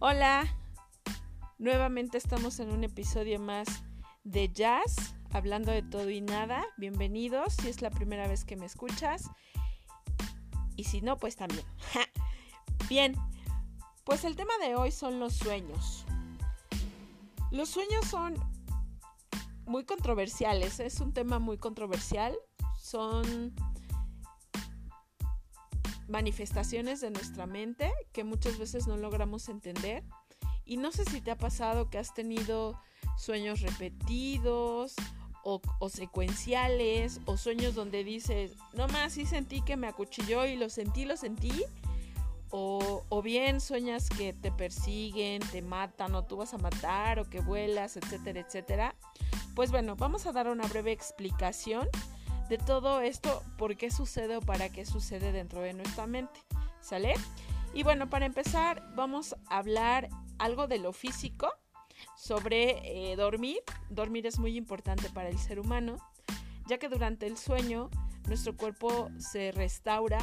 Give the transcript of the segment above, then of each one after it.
Hola, nuevamente estamos en un episodio más de jazz, hablando de todo y nada. Bienvenidos si es la primera vez que me escuchas. Y si no, pues también. Bien, pues el tema de hoy son los sueños. Los sueños son muy controversiales, es un tema muy controversial. Son manifestaciones de nuestra mente que muchas veces no logramos entender. Y no sé si te ha pasado que has tenido sueños repetidos o, secuenciales o sueños donde dices, no más, sí sentí que me acuchilló y lo sentí, lo sentí. O, o, bien sueñas que te persiguen, te matan o tú vas a matar o que vuelas, etcétera, etcétera. Pues bueno, vamos a dar una breve explicación de todo esto, por qué sucede o para qué sucede dentro de nuestra mente. ¿Sale? Y bueno, para empezar, vamos a hablar algo de lo físico, sobre eh, dormir. Dormir es muy importante para el ser humano, ya que durante el sueño nuestro cuerpo se restaura,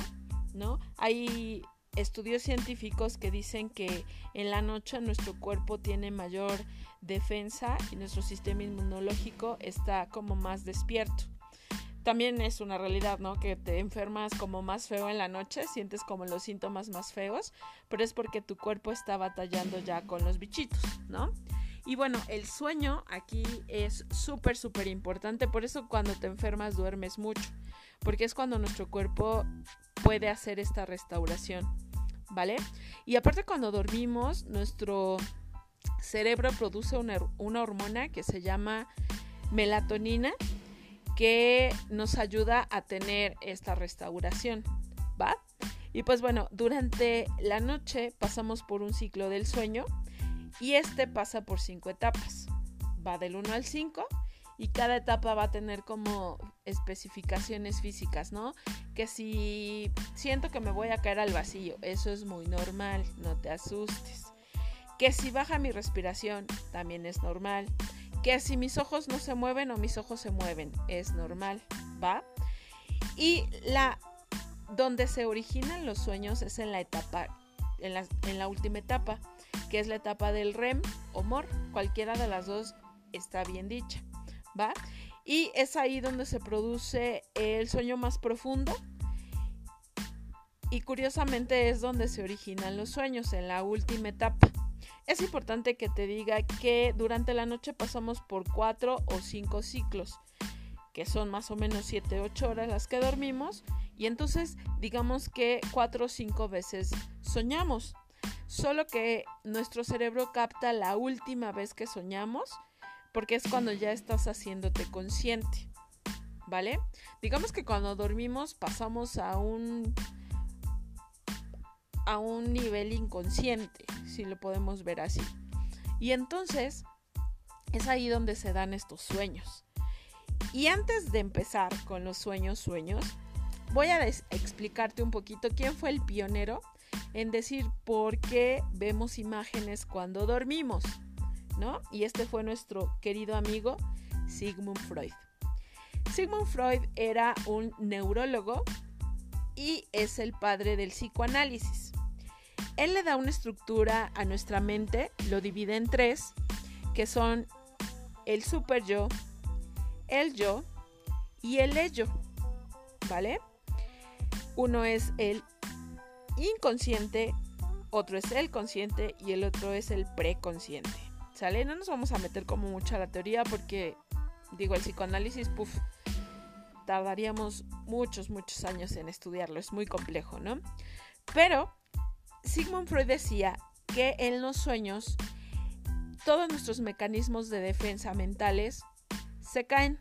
¿no? Hay estudios científicos que dicen que en la noche nuestro cuerpo tiene mayor defensa y nuestro sistema inmunológico está como más despierto también es una realidad, ¿no? Que te enfermas como más feo en la noche, sientes como los síntomas más feos, pero es porque tu cuerpo está batallando ya con los bichitos, ¿no? Y bueno, el sueño aquí es súper, súper importante, por eso cuando te enfermas duermes mucho, porque es cuando nuestro cuerpo puede hacer esta restauración, ¿vale? Y aparte cuando dormimos, nuestro cerebro produce una, una hormona que se llama melatonina, que nos ayuda a tener esta restauración, ¿va? Y pues bueno, durante la noche pasamos por un ciclo del sueño y este pasa por cinco etapas. Va del 1 al 5 y cada etapa va a tener como especificaciones físicas, ¿no? Que si siento que me voy a caer al vacío, eso es muy normal, no te asustes. Que si baja mi respiración, también es normal que si mis ojos no se mueven o mis ojos se mueven, es normal, ¿va? Y la donde se originan los sueños es en la etapa, en la, en la última etapa, que es la etapa del REM o MOR, cualquiera de las dos está bien dicha, ¿va? Y es ahí donde se produce el sueño más profundo. Y curiosamente es donde se originan los sueños, en la última etapa. Es importante que te diga que durante la noche pasamos por cuatro o cinco ciclos, que son más o menos 7, 8 horas las que dormimos, y entonces digamos que cuatro o cinco veces soñamos. Solo que nuestro cerebro capta la última vez que soñamos, porque es cuando ya estás haciéndote consciente. ¿Vale? Digamos que cuando dormimos pasamos a un a un nivel inconsciente, si lo podemos ver así. Y entonces es ahí donde se dan estos sueños. Y antes de empezar con los sueños, sueños, voy a explicarte un poquito quién fue el pionero en decir por qué vemos imágenes cuando dormimos, ¿no? Y este fue nuestro querido amigo Sigmund Freud. Sigmund Freud era un neurólogo y es el padre del psicoanálisis. Él le da una estructura a nuestra mente, lo divide en tres, que son el super yo, el yo y el ello, ¿vale? Uno es el inconsciente, otro es el consciente y el otro es el preconsciente, ¿sale? No nos vamos a meter como mucho a la teoría porque, digo, el psicoanálisis, puff, tardaríamos muchos, muchos años en estudiarlo, es muy complejo, ¿no? Pero Sigmund Freud decía que en los sueños todos nuestros mecanismos de defensa mentales se caen,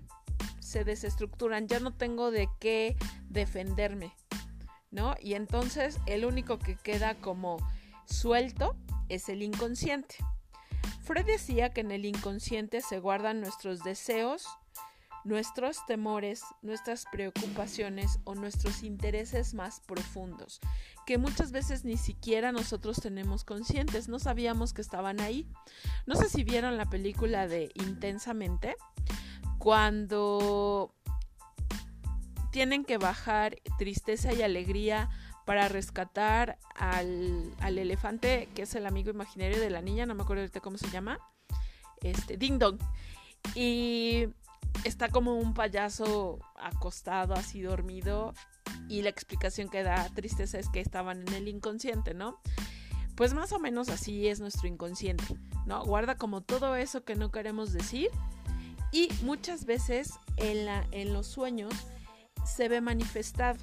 se desestructuran, ya no tengo de qué defenderme, ¿no? Y entonces el único que queda como suelto es el inconsciente. Freud decía que en el inconsciente se guardan nuestros deseos, nuestros temores, nuestras preocupaciones o nuestros intereses más profundos, que muchas veces ni siquiera nosotros tenemos conscientes, no sabíamos que estaban ahí. No sé si vieron la película de Intensamente, cuando tienen que bajar tristeza y alegría para rescatar al, al, elefante que es el amigo imaginario de la niña, no me acuerdo cómo se llama, este, Ding Dong. Y está como un payaso acostado, así dormido, y la explicación que da tristeza es que estaban en el inconsciente, ¿no? Pues más o menos así es nuestro inconsciente, ¿no? Guarda como todo eso que no queremos decir y muchas veces en, la, en los sueños se ve manifestado.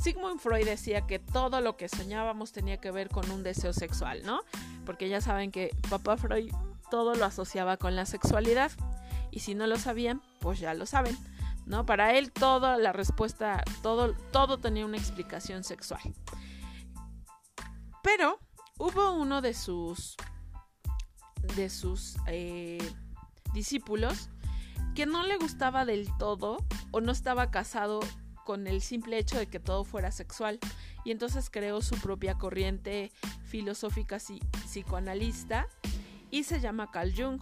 Sigmund Freud decía que todo lo que soñábamos tenía que ver con un deseo sexual, ¿no? Porque ya saben que papá Freud todo lo asociaba con la sexualidad. Y si no lo sabían, pues ya lo saben, ¿no? Para él toda la respuesta, todo, todo tenía una explicación sexual. Pero hubo uno de sus, de sus eh, discípulos que no le gustaba del todo o no estaba casado con el simple hecho de que todo fuera sexual y entonces creó su propia corriente filosófica psicoanalista y se llama Carl Jung.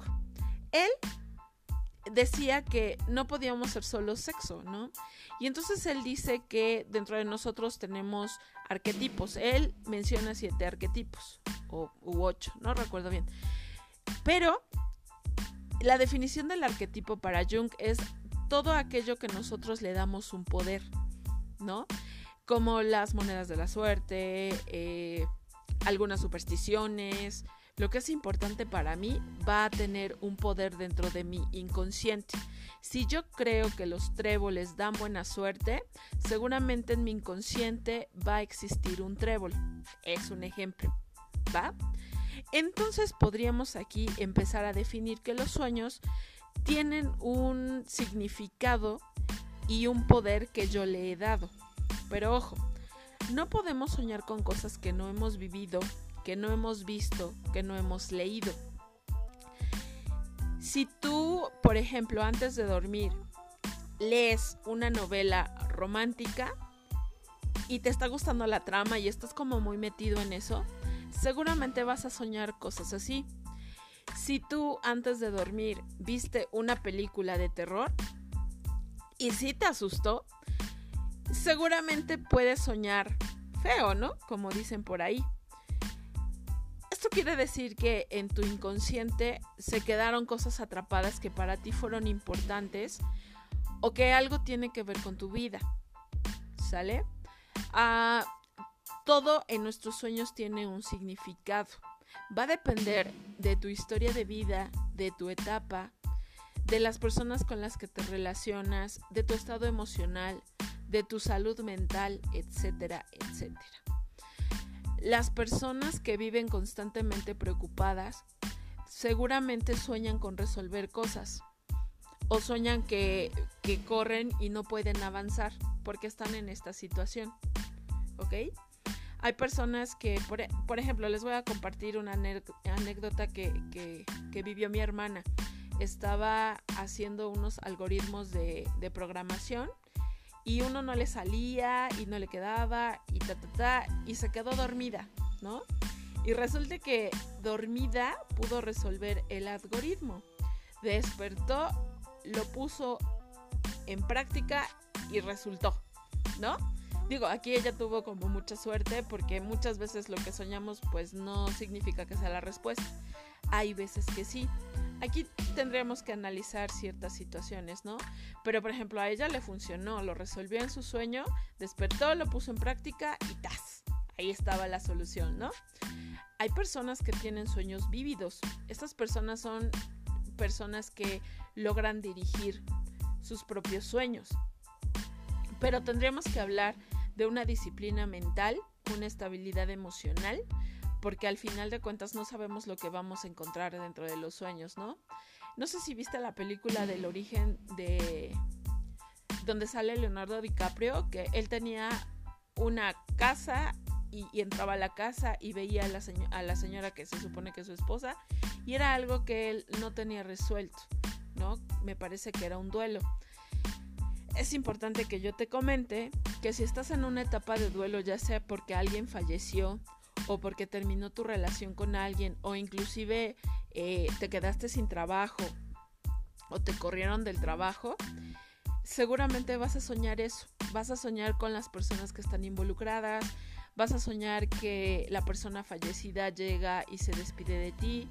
Él decía que no podíamos ser solo sexo, ¿no? Y entonces él dice que dentro de nosotros tenemos arquetipos. Él menciona siete arquetipos, o u ocho, no recuerdo bien. Pero la definición del arquetipo para Jung es todo aquello que nosotros le damos un poder, ¿no? Como las monedas de la suerte, eh, algunas supersticiones, lo que es importante para mí va a tener un poder dentro de mi inconsciente. Si yo creo que los tréboles dan buena suerte, seguramente en mi inconsciente va a existir un trébol. Es un ejemplo. ¿Va? Entonces podríamos aquí empezar a definir que los sueños tienen un significado y un poder que yo le he dado. Pero ojo, no podemos soñar con cosas que no hemos vivido que no hemos visto, que no hemos leído. Si tú, por ejemplo, antes de dormir, lees una novela romántica y te está gustando la trama y estás como muy metido en eso, seguramente vas a soñar cosas así. Si tú antes de dormir viste una película de terror y si te asustó, seguramente puedes soñar feo, ¿no? Como dicen por ahí. Esto quiere decir que en tu inconsciente se quedaron cosas atrapadas que para ti fueron importantes o que algo tiene que ver con tu vida. ¿Sale? Ah, todo en nuestros sueños tiene un significado. Va a depender de tu historia de vida, de tu etapa, de las personas con las que te relacionas, de tu estado emocional, de tu salud mental, etcétera, etcétera. Las personas que viven constantemente preocupadas seguramente sueñan con resolver cosas o sueñan que, corren y no pueden avanzar porque están en esta situación. ¿Ok? Hay personas que, por, ejemplo, les voy a compartir una anécdota que, que, vivió mi hermana. Estaba haciendo unos algoritmos de, de programación y uno no le salía y no le quedaba y ta ta ta y se quedó dormida, ¿no? Y resulta que dormida pudo resolver el algoritmo. Despertó, lo puso en práctica y resultó, ¿no? Digo, aquí ella tuvo como mucha suerte porque muchas veces lo que soñamos pues no significa que sea la respuesta. Hay veces que sí. Aquí tendríamos que analizar ciertas situaciones, ¿no? Pero por ejemplo a ella le funcionó, lo resolvió en su sueño, despertó, lo puso en práctica y ¡tas! Ahí estaba la solución, ¿no? Hay personas que tienen sueños vívidos. Estas personas son personas que logran dirigir sus propios sueños. Pero tendríamos que hablar de una disciplina mental, una estabilidad emocional, porque al final de cuentas no sabemos lo que vamos a encontrar dentro de los sueños, ¿no? No sé si viste la película del origen de donde sale Leonardo DiCaprio, que él tenía una casa y, entraba a la casa y veía a la, a la señora que se supone que es su esposa y era algo que él no tenía resuelto, ¿no? Me parece que era un duelo. Es importante que yo te comente que si estás en una etapa de duelo, ya sea porque alguien falleció o porque terminó tu relación con alguien o inclusive eh, te quedaste sin trabajo o te corrieron del trabajo, seguramente vas a soñar eso, vas a soñar con las personas que están involucradas, vas a soñar que la persona fallecida llega y se despide de ti.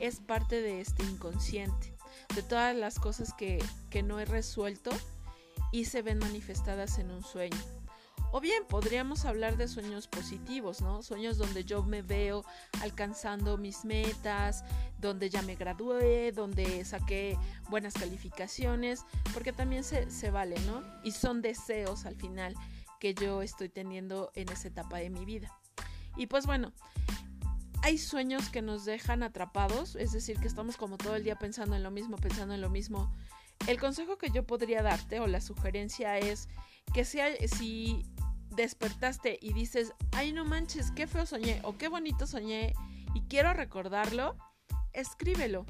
Es parte de este inconsciente, de todas las cosas que, que no he resuelto y se ven manifestadas en un sueño. O bien podríamos hablar de sueños positivos, ¿no? Sueños donde yo me veo alcanzando mis metas, donde ya me gradué, donde saqué buenas calificaciones, porque también se, se vale, ¿no? Y son deseos al final que yo estoy teniendo en esa etapa de mi vida. Y pues bueno, hay sueños que nos dejan atrapados, es decir, que estamos como todo el día pensando en lo mismo, pensando en lo mismo. El consejo que yo podría darte o la sugerencia es que si despertaste y dices, ay no manches, qué feo soñé o qué bonito soñé y quiero recordarlo, escríbelo.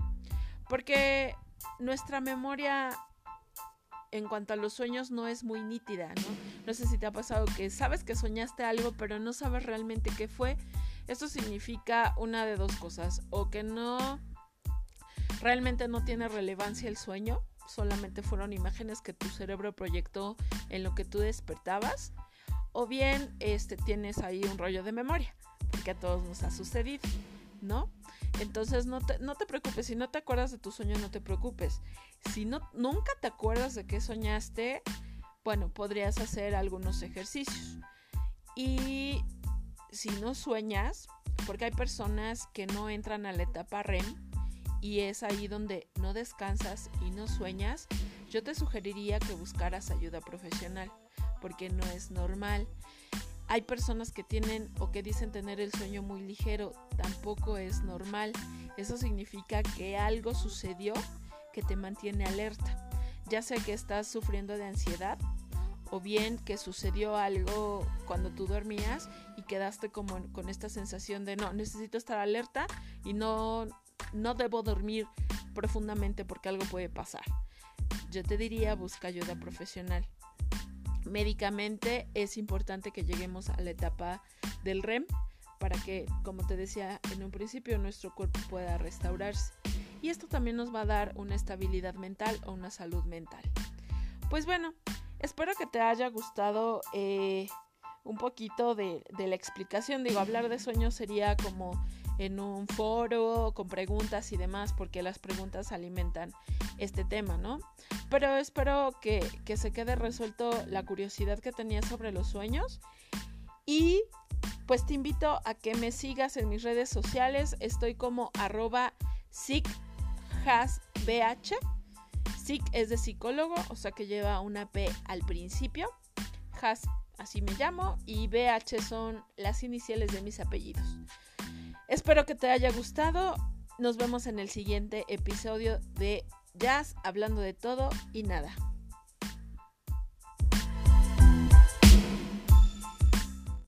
Porque nuestra memoria en cuanto a los sueños no es muy nítida, ¿no? No sé si te ha pasado que sabes que soñaste algo pero no sabes realmente qué fue. Esto significa una de dos cosas, o que no realmente no tiene relevancia el sueño, solamente fueron imágenes que tu cerebro proyectó en lo que tú despertabas, o bien este, tienes ahí un rollo de memoria, porque a todos nos ha sucedido, ¿no? Entonces no te, no te preocupes, si no te acuerdas de tu sueño, no te preocupes. Si no, nunca te acuerdas de qué soñaste, bueno, podrías hacer algunos ejercicios. Y si no sueñas, porque hay personas que no entran a la etapa REM y es ahí donde no descansas y no sueñas, yo te sugeriría que buscaras ayuda profesional porque no es normal. Hay personas que tienen o que dicen tener el sueño muy ligero, tampoco es normal. Eso significa que algo sucedió que te mantiene alerta, ya sea que estás sufriendo de ansiedad o bien que sucedió algo cuando tú dormías y quedaste como con esta sensación de no, necesito estar alerta y no, no debo dormir profundamente porque algo puede pasar. Yo te diría busca ayuda profesional médicamente es importante que lleguemos a la etapa del REM para que, como te decía en un principio, nuestro cuerpo pueda restaurarse. Y esto también nos va a dar una estabilidad mental o una salud mental. Pues bueno, espero que te haya gustado eh, un poquito de, de la explicación. Digo, hablar de sueños sería como en un foro con preguntas y demás, porque las preguntas alimentan este tema, ¿no? Pero espero que, se quede resuelto la curiosidad que tenía sobre los sueños. Y pues te invito a que me sigas en mis redes sociales. Estoy como arroba SICHASBH. SIC es de psicólogo, o sea que lleva una P al principio. Has, así me llamo. Y BH son las iniciales de mis apellidos. Espero que te haya gustado. Nos vemos en el siguiente episodio de Jazz, hablando de todo y nada.